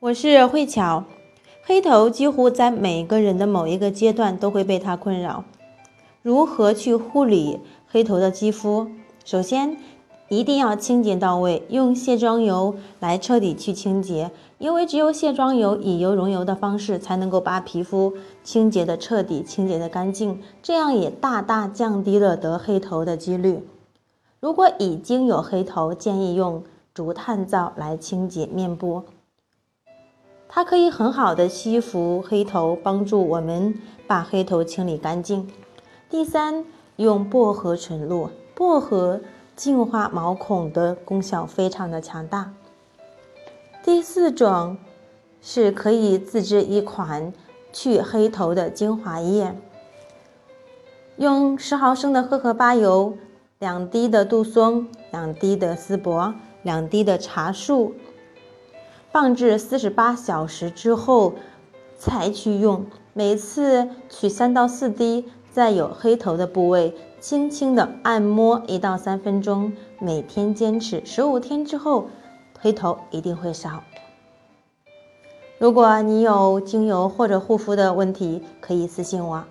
我是慧巧，黑头几乎在每个人的某一个阶段都会被它困扰。如何去护理黑头的肌肤？首先，一定要清洁到位，用卸妆油来彻底去清洁。因为只有卸妆油以油溶油的方式，才能够把皮肤清洁的彻底、清洁的干净，这样也大大降低了得黑头的几率。如果已经有黑头，建议用竹炭皂来清洁面部，它可以很好的吸附黑头，帮助我们把黑头清理干净。第三，用薄荷纯露，薄荷净化毛孔的功效非常的强大。第四种是可以自制一款去黑头的精华液，用十毫升的荷荷巴油、两滴的杜松、两滴的丝柏、两滴的茶树，放置四十八小时之后才去用。每次取三到四滴，在有黑头的部位轻轻的按摩一到三分钟，每天坚持十五天之后。黑头一定会少。如果你有精油或者护肤的问题，可以私信我。